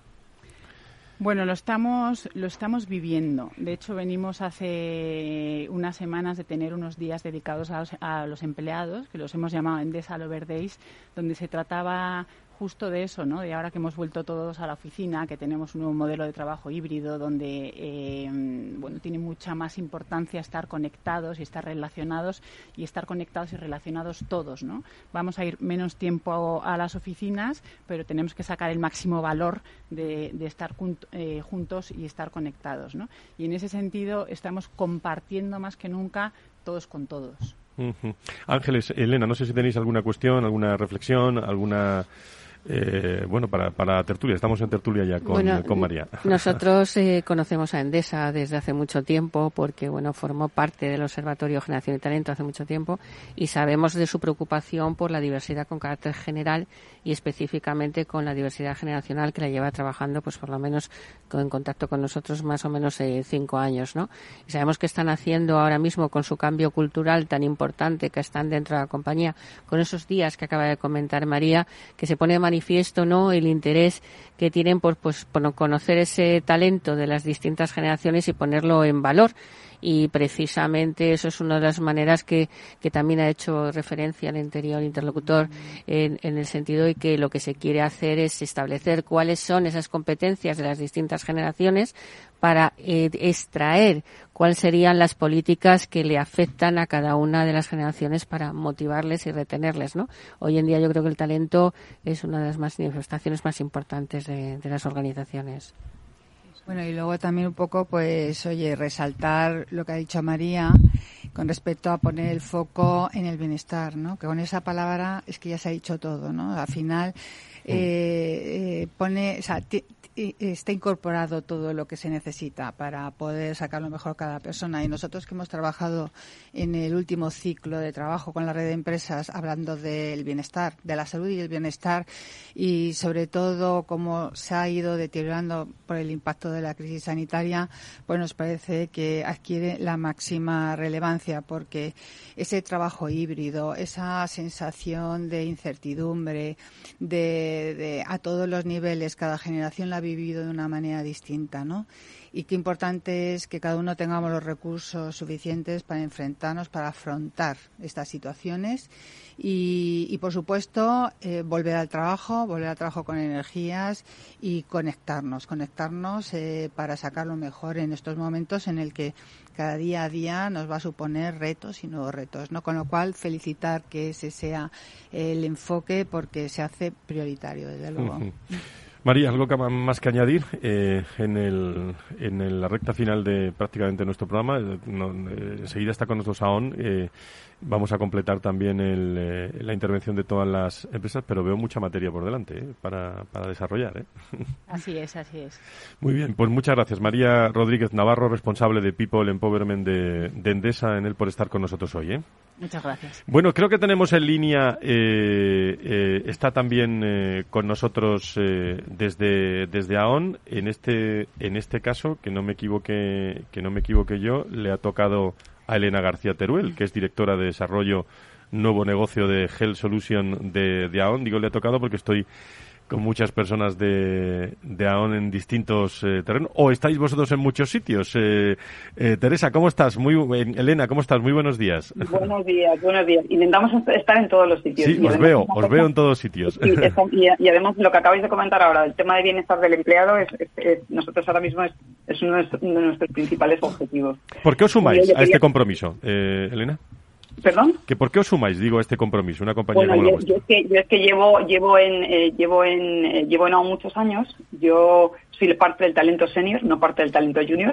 Bueno, lo estamos, lo estamos viviendo. De hecho, venimos hace unas semanas de tener unos días dedicados a los, a los empleados, que los hemos llamado Endesa Lover Days, donde se trataba justo de eso, ¿no? De ahora que hemos vuelto todos a la oficina, que tenemos un nuevo modelo de trabajo híbrido donde, eh, bueno, tiene mucha más importancia estar conectados y estar relacionados y estar conectados y relacionados todos, ¿no? Vamos a ir menos tiempo a, las oficinas, pero tenemos que sacar el máximo valor de, estar eh, juntos y estar conectados, ¿no? Y en ese sentido estamos compartiendo más que nunca todos con todos. Ángeles, Elena, no sé si tenéis alguna cuestión, alguna reflexión, alguna eh, bueno, para, para tertulia, estamos en tertulia ya con, María. Nosotros eh, conocemos a Endesa desde hace mucho tiempo porque, bueno, formó parte del Observatorio Generación y Talento hace mucho tiempo y sabemos de su preocupación por la diversidad con carácter general y específicamente con la diversidad generacional que la lleva trabajando, pues por lo menos en contacto con nosotros más o menos eh, cinco años, ¿no? Y sabemos que están haciendo ahora mismo con su cambio cultural tan importante que están dentro de la compañía, con esos días que acaba de comentar María, que se pone de manifiesto no el interés que tienen por pues por conocer ese talento de las distintas generaciones y ponerlo en valor. Y precisamente eso es una de las maneras que, también ha hecho referencia el anterior interlocutor en, el sentido de que lo que se quiere hacer es establecer cuáles son esas competencias de las distintas generaciones para eh, extraer cuáles serían las políticas que le afectan a cada una de las generaciones para motivarles y retenerles, ¿no? Hoy en día yo creo que el talento es una de las manifestaciones más importantes de, de las organizaciones. Bueno, y luego también un poco, pues, oye, resaltar lo que ha dicho María con respecto a poner el foco en el bienestar, ¿no? Que con esa palabra es que ya se ha dicho todo, ¿no? Al final. Eh, eh, pone, o sea, está incorporado todo lo que se necesita para poder sacar lo mejor cada persona. Y nosotros que hemos trabajado en el último ciclo de trabajo con la red de empresas hablando del bienestar, de la salud y el bienestar y sobre todo cómo se ha ido deteriorando por el impacto de la crisis sanitaria, pues nos parece que adquiere la máxima relevancia porque ese trabajo híbrido, esa sensación de incertidumbre, de, de a todos los niveles, cada generación la vivido de una manera distinta, ¿no? y qué importante es que cada uno tengamos los recursos suficientes para enfrentarnos, para afrontar estas situaciones y, por supuesto, eh, volver al trabajo, volver al trabajo con energías y conectarnos, conectarnos eh, para sacar lo mejor en estos momentos en el que cada día a día nos va a suponer retos y nuevos retos, ¿no? Con lo cual, felicitar que ese sea el enfoque porque se hace prioritario, desde luego. María, ¿algo más que añadir eh, en, el, en la recta final de prácticamente nuestro programa? enseguida está con nosotros Aon. Vamos a completar también eh, la intervención de todas las empresas, pero veo mucha materia por delante eh, para, para, desarrollar. ¿eh? Así es, así es. Muy bien, pues muchas gracias. María Rodríguez Navarro, responsable de People Empowerment de, de Endesa, en él por estar con nosotros hoy. Muchas gracias. Bueno, creo que tenemos en línea, está también con nosotros desde, desde AON, en este, en este caso, que no me equivoque, que no me equivoque yo, le ha tocado a Elena García Teruel, que es directora de desarrollo nuevo negocio de Health Solution de, de AON. Digo, le ha tocado porque estoy con muchas personas de, de AON en distintos eh, terrenos. ¿O estáis vosotros en muchos sitios? Eh, eh, Teresa, ¿cómo estás? Muy, Elena, ¿cómo estás? Muy buenos días. Buenos días, buenos días. Intentamos estar en todos los sitios. Sí, os veo, os veo en todos sitios. y, además lo que acabáis de comentar ahora, el tema de bienestar del empleado, es, nosotros ahora mismo es, es uno de nuestros principales objetivos. ¿Por qué os sumáis a este compromiso, Elena? ¿Perdón? ¿Que ¿Por qué os sumáis, digo, a este compromiso, una compañía como yo, Yo es que, yo es que llevo, llevo en, eh, llevo en, eh, llevo en muchos años. Yo soy parte del talento senior, no parte del talento junior.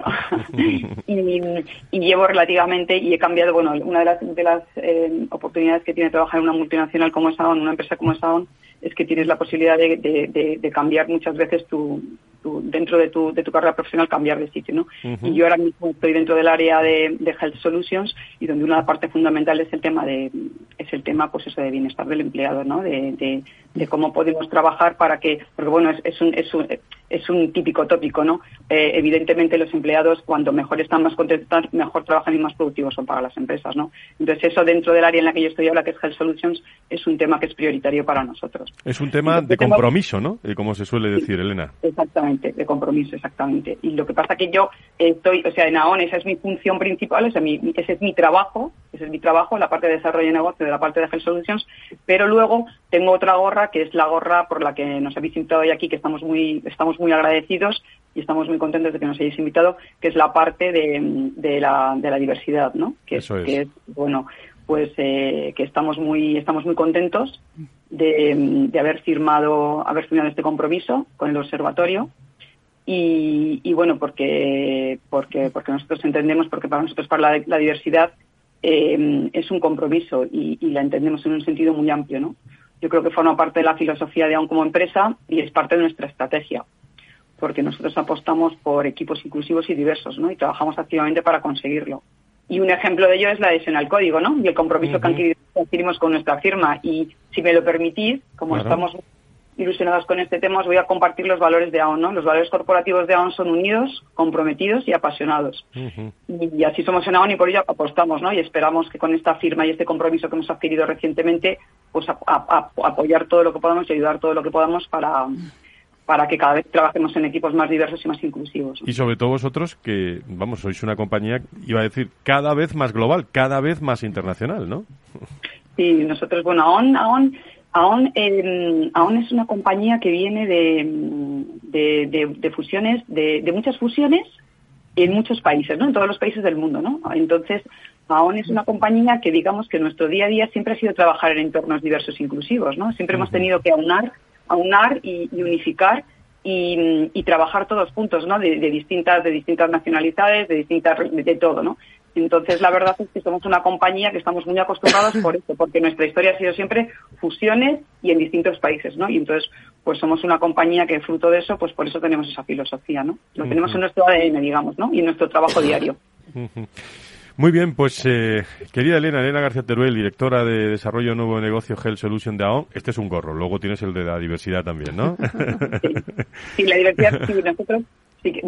y, llevo relativamente, y he cambiado, bueno, una de las, de las eh, oportunidades que tiene trabajar en una multinacional como Saon, una empresa como Saon, es que tienes la posibilidad de, de, de cambiar muchas veces tu, dentro de tu, de tu carrera profesional cambiar de sitio, ¿no? Y yo ahora mismo estoy dentro del área de, de, Health Solutions y donde una parte fundamental es el tema de es el tema pues eso de bienestar del empleado, ¿no? De, de, de cómo podemos trabajar para que porque bueno es, es un, es un es un típico tópico, ¿no? Eh, evidentemente los empleados cuando mejor están más contentos, mejor trabajan y más productivos son para las empresas, ¿no? Entonces eso dentro del área en la que yo estoy ahora, que es Health Solutions, es un tema que es prioritario para nosotros. Es un tema de compromiso, ¿no? Como se suele decir, Elena. Exactamente, de compromiso, exactamente. Y lo que pasa que yo estoy, o sea, en AON esa es mi función principal, o sea, mi, ese es mi trabajo, ese es mi trabajo, la parte de desarrollo de negocio, de la parte de Health Solutions, pero luego tengo otra gorra que es la gorra por la que nos habéis invitado hoy aquí, que estamos muy, estamos muy agradecidos y estamos muy contentos de que nos hayáis invitado, que es la parte de, la, de la diversidad, ¿no? Que, Eso es. que es, bueno, pues eh, que estamos muy, estamos muy contentos de, haber firmado, haber firmado este compromiso con el observatorio. Y, bueno, porque, porque, porque nosotros entendemos, porque para nosotros para la, diversidad eh, es un compromiso y, y, la entendemos en un sentido muy amplio, ¿no? Yo creo que forma parte de la filosofía de AUN como empresa y es parte de nuestra estrategia porque nosotros apostamos por equipos inclusivos y diversos, ¿no? Y trabajamos activamente para conseguirlo. Y un ejemplo de ello es la adhesión al código, ¿no? Y el compromiso que adquirimos con nuestra firma. Y si me lo permitís, como estamos ilusionados con este tema, os voy a compartir los valores de AON, ¿no? Los valores corporativos de AON son unidos, comprometidos y apasionados. y, así somos en AON y por ello apostamos, ¿no? Y esperamos que con esta firma y este compromiso que hemos adquirido recientemente, pues apoyar todo lo que podamos y ayudar todo lo que podamos para para que cada vez trabajemos en equipos más diversos y más inclusivos. Y sobre todo vosotros que, vamos, sois una compañía, iba a decir, cada vez más global, cada vez más internacional, ¿no? Sí, nosotros, bueno, AON, AON, AON, eh, AON es una compañía que viene de, de, fusiones, de, de muchas fusiones en muchos países, ¿no? En todos los países del mundo, ¿no? Entonces, AON es una compañía que digamos que nuestro día a día siempre ha sido trabajar en entornos diversos e inclusivos, ¿no? Siempre hemos tenido que aunar aunar y, unificar y, trabajar todos juntos, ¿no? De, distintas, de distintas nacionalidades, de distintas, de, todo, ¿no? Entonces, la verdad es que somos una compañía que estamos muy acostumbrados por eso, porque nuestra historia ha sido siempre fusiones y en distintos países, ¿no? Y entonces, pues somos una compañía que fruto de eso, pues por eso tenemos esa filosofía, ¿no? Lo tenemos en nuestro ADN, digamos, ¿no? Y en nuestro trabajo diario. Muy bien, pues eh, querida Elena, Elena García Teruel, directora de Desarrollo Nuevo Negocio Health Solution de AON, este es un gorro, luego tienes el de la diversidad también, ¿no? Sí, la diversidad, sí, nosotros, sí,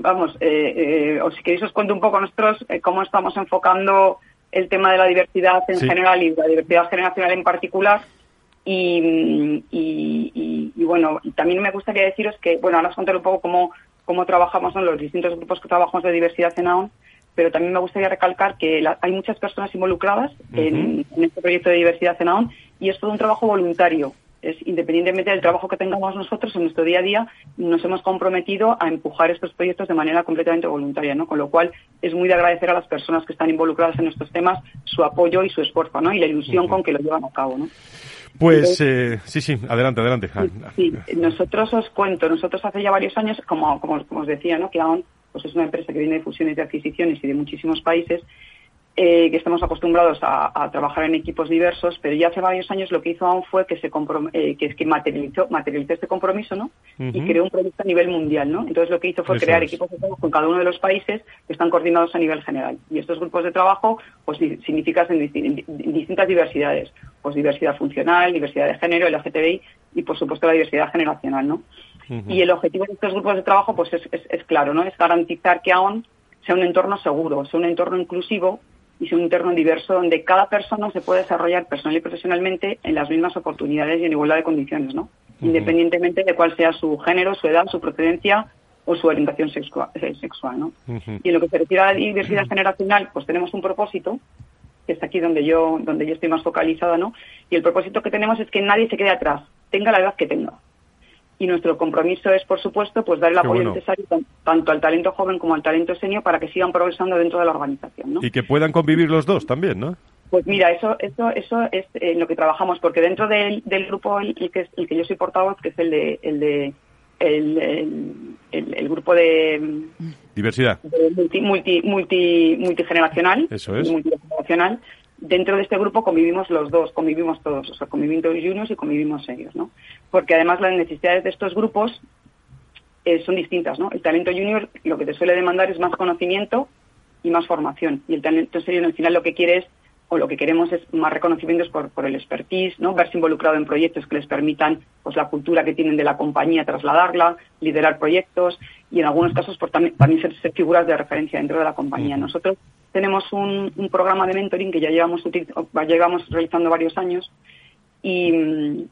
vamos, eh, eh, o si queréis os cuento un poco nosotros eh, cómo estamos enfocando el tema de la diversidad en general y la diversidad generacional en particular. Y, y, y, y, bueno, también me gustaría deciros que, bueno, ahora os contaré un poco cómo, cómo trabajamos en los distintos grupos que trabajamos de diversidad en AON, pero también me gustaría recalcar que hay muchas personas involucradas en, este proyecto de diversidad en AON y es todo un trabajo voluntario. Es, independientemente del trabajo que tengamos nosotros en nuestro día a día, nos hemos comprometido a empujar estos proyectos de manera completamente voluntaria, ¿no? Con lo cual es muy de agradecer a las personas que están involucradas en estos temas su apoyo y su esfuerzo, ¿no? Y la ilusión con que lo llevan a cabo, ¿no? Pues eh, sí, sí, adelante, adelante. Sí, nosotros os cuento, nosotros hace ya varios años, como, como, os decía, ¿no? que aún pues es una empresa que viene de fusiones de adquisiciones y de muchísimos países, eh, que estamos acostumbrados a, trabajar en equipos diversos, pero ya hace varios años lo que hizo aún fue que se eh, que, que materializó, materializó este compromiso, ¿no? Y creó un proyecto a nivel mundial, ¿no? Entonces lo que hizo fue crear equipos de trabajo en cada uno de los países que están coordinados a nivel general. Y estos grupos de trabajo, pues significan distintas diversidades, pues diversidad funcional, diversidad de género, el LGTBI y por supuesto la diversidad generacional, ¿no? Y el objetivo de estos grupos de trabajo, pues es, es, es claro, ¿no? Es garantizar que AON sea un entorno seguro, sea un entorno inclusivo y un entorno diverso donde cada persona se puede desarrollar personal y profesionalmente en las mismas oportunidades y en igualdad de condiciones, ¿no? Independientemente de cuál sea su género, su edad, su procedencia o su orientación sexual, eh, sexual ¿no? Y en lo que se refiere a la diversidad generacional, pues tenemos un propósito que es aquí donde yo donde yo estoy más focalizada, ¿no? Y el propósito que tenemos es que nadie se quede atrás, tenga la edad que tenga y nuestro compromiso es, por supuesto, pues dar el apoyo necesario tanto al talento joven como al talento senior para que sigan progresando dentro de la organización. ¿no? Y que puedan convivir los dos también, ¿no? Pues mira, eso, eso, eso es en lo que trabajamos, porque dentro del, del grupo el, que es, el que yo soy portavoz, que es el de, el de el, el, grupo de diversidad multi, multi, multi, multigeneracional, eso es. multigeneracional, dentro de este grupo convivimos los dos, convivimos todos, o sea, convivimos juniors y convivimos ellos, ¿no? Porque además las necesidades de estos grupos eh, son distintas, ¿no? El talento junior lo que te suele demandar es más conocimiento y más formación, y el talento senior al final lo que quiere es o lo que queremos es más reconocimientos por, por el expertise, ¿no? verse involucrado en proyectos que les permitan pues la cultura que tienen de la compañía trasladarla, liderar proyectos y en algunos casos por también, también ser, ser, figuras de referencia dentro de la compañía. Nosotros tenemos un, un, programa de mentoring que ya llevamos, llevamos realizando varios años y,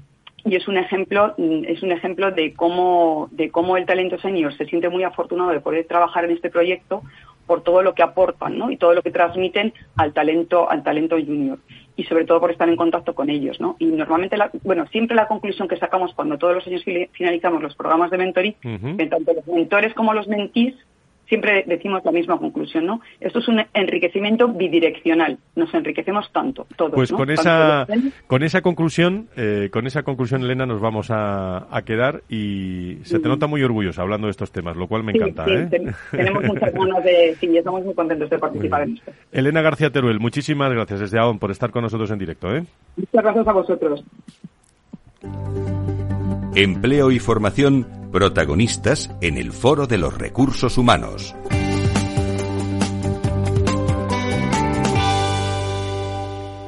y es un ejemplo es un ejemplo de cómo de cómo el talento senior se siente muy afortunado de poder trabajar en este proyecto por todo lo que aportan ¿no? y todo lo que transmiten al talento al talento junior y sobre todo por estar en contacto con ellos ¿no? y normalmente la, bueno siempre la conclusión que sacamos cuando todos los años finalizamos los programas de mentoring que tanto los mentores como los mentís siempre decimos la misma conclusión, ¿no? Esto es un enriquecimiento bidireccional. Nos enriquecemos tanto, todos. Pues con esa con esa conclusión, eh, con esa conclusión, Elena, nos vamos a, quedar y se te nota muy orgullosa hablando de estos temas, lo cual me encanta. ¿eh? tenemos muchas ganas de, sí, estamos muy contentos de participar en esto. Elena García Teruel, muchísimas gracias desde AON por estar con nosotros en directo. ¿eh? Muchas gracias a vosotros. Empleo y formación protagonistas en el Foro de los Recursos Humanos.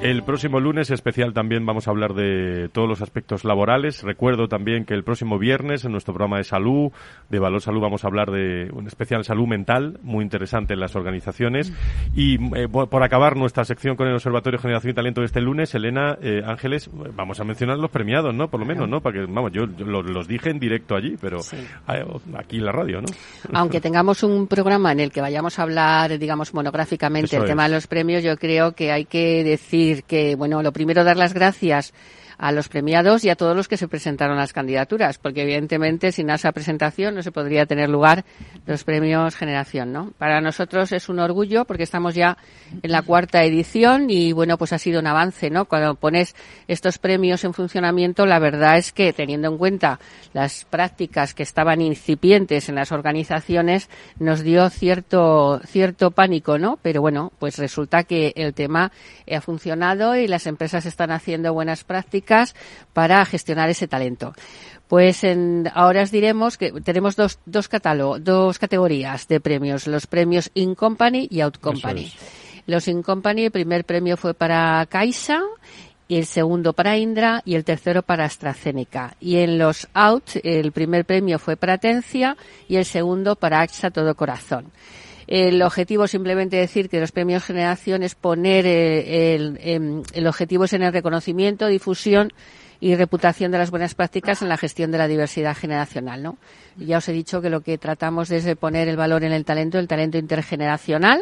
El próximo lunes especial también vamos a hablar de todos los aspectos laborales. Recuerdo también que el próximo viernes en nuestro programa de salud, de Valor Salud, vamos a hablar de un especial salud mental muy interesante en las organizaciones. Y eh, por acabar nuestra sección con el Observatorio Generación y Talento de este lunes, Elena eh, Ángeles, vamos a mencionar los premiados, ¿no? Por lo menos, ¿no? Para que, vamos, yo, los, dije en directo allí, pero aquí en la radio, ¿no? Aunque tengamos un programa en el que vayamos a hablar, digamos, monográficamente el tema de los premios, yo creo que hay que decir que, bueno, lo primero dar las gracias a los premiados y a todos los que se presentaron las candidaturas, porque evidentemente sin esa presentación no se podría tener lugar los premios Generación, ¿no? Para nosotros es un orgullo porque estamos ya en la cuarta edición y bueno, pues ha sido un avance, ¿no? Cuando pones estos premios en funcionamiento, la verdad es que teniendo en cuenta las prácticas que estaban incipientes en las organizaciones, nos dio cierto cierto pánico, ¿no? Pero bueno, pues resulta que el tema ha funcionado y las empresas están haciendo buenas prácticas para gestionar ese talento. Pues en, ahora os diremos que tenemos dos, dos, dos categorías de premios, los premios In Company y Out Company. Los In Company, el primer premio fue para Caixa, y el segundo para Indra y el tercero para AstraZeneca. Y en los Out, el primer premio fue para Atencia y el segundo para AXA Todo Corazón. El objetivo simplemente decir que los premios generación es poner eh, el, em, el objetivo es en el reconocimiento, difusión y reputación de las buenas prácticas en la gestión de la diversidad generacional, ¿no? Ya os he dicho que lo que tratamos es de poner el valor en el talento, el talento intergeneracional.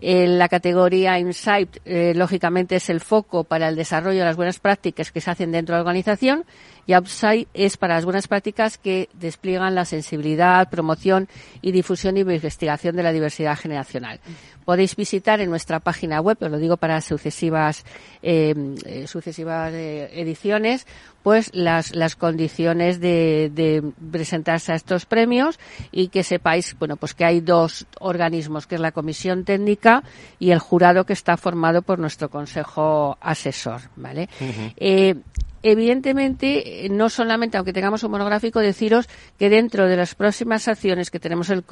En la categoría Insight, eh, lógicamente, es el foco para el desarrollo de las buenas prácticas que se hacen dentro de la organización y Outside es para las buenas prácticas que despliegan la sensibilidad, promoción y difusión y investigación de la diversidad generacional. Podéis visitar en nuestra página web, os lo digo para sucesivas, eh, eh, sucesivas eh, ediciones, pues las, las condiciones de, de, presentarse a estos premios y que sepáis, bueno, pues que hay dos organismos, que es la comisión técnica y el jurado que está formado por nuestro consejo asesor, ¿vale? Uh -huh. eh, evidentemente, no solamente, aunque tengamos un monográfico, deciros que dentro de las próximas acciones que tenemos el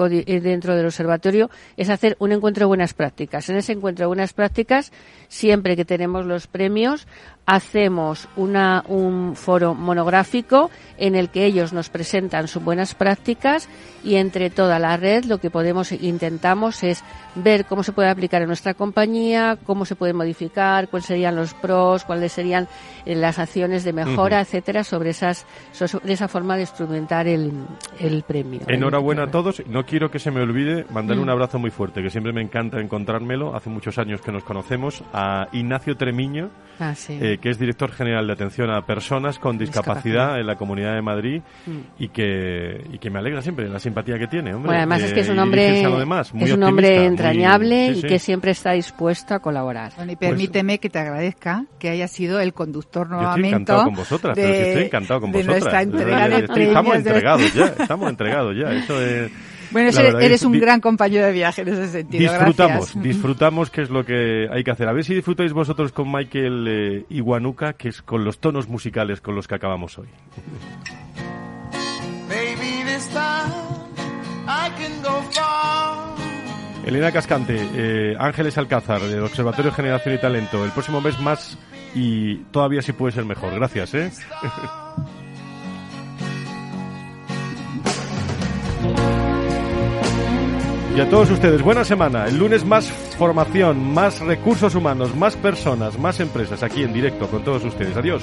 dentro del observatorio es hacer un encuentro de buenas prácticas. En ese encuentro de buenas prácticas, siempre que tenemos los premios, hacemos una, un foro monográfico en el que ellos nos presentan sus buenas prácticas y entre toda la red lo que podemos intentamos es ver cómo se puede aplicar en nuestra compañía, cómo se puede modificar, cuáles serían los pros, cuáles serían las acciones de mejora, uh -huh. etcétera, sobre esas sobre esa forma de instrumentar el, el premio. Enhorabuena a todos. No quiero que se me olvide mandar mm. un abrazo muy fuerte, que siempre me encanta encontrármelo. Hace muchos años que nos conocemos a Ignacio Tremiño, ah, sí. eh, que es director general de atención a personas con discapacidad, discapacidad. en la Comunidad de Madrid mm. y que y que me alegra siempre la simpatía que tiene. Hombre, bueno, además eh, es que es un hombre demás, es un hombre entrañable muy, sí, y que siempre está dispuesto a colaborar. Bueno, y permíteme pues, que te agradezca que haya sido el conductor nuevamente. Encantado con vosotras, de, pero si estoy encantado con de vosotras. Nuestra entrega de estoy, estamos entregados ya, estamos entregados ya. Eso es, bueno, eres, eres un gran compañero de viaje en ese sentido. Disfrutamos, Gracias. disfrutamos, que es lo que hay que hacer. A ver si disfrutáis vosotros con Michael eh, Iguanuca, que es con los tonos musicales con los que acabamos hoy. Elena Cascante, eh, Ángeles Alcázar, del Observatorio Generación y Talento. El próximo mes más y todavía sí puede ser mejor. Gracias, ¿eh? Y a todos ustedes, buena semana. El lunes más formación, más recursos humanos, más personas, más empresas aquí en directo con todos ustedes. Adiós.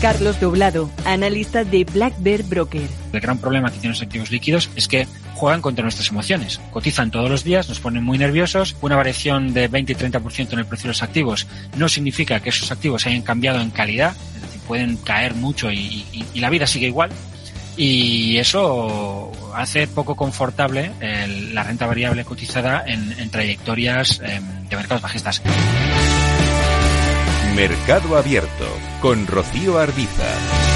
Carlos Doblado, analista de Black Bear Broker. El gran problema que tienen los activos líquidos es que juegan contra nuestras emociones. Cotizan todos los días, nos ponen muy nerviosos. Una variación de 20 y 30% en el precio de los activos no significa que esos activos hayan cambiado en calidad, es decir, pueden caer mucho y, y, y la vida sigue igual. Y eso hace poco confortable el, la renta variable cotizada en, en trayectorias eh, de mercados bajistas. Mercado Abierto con Rocío Arbiza.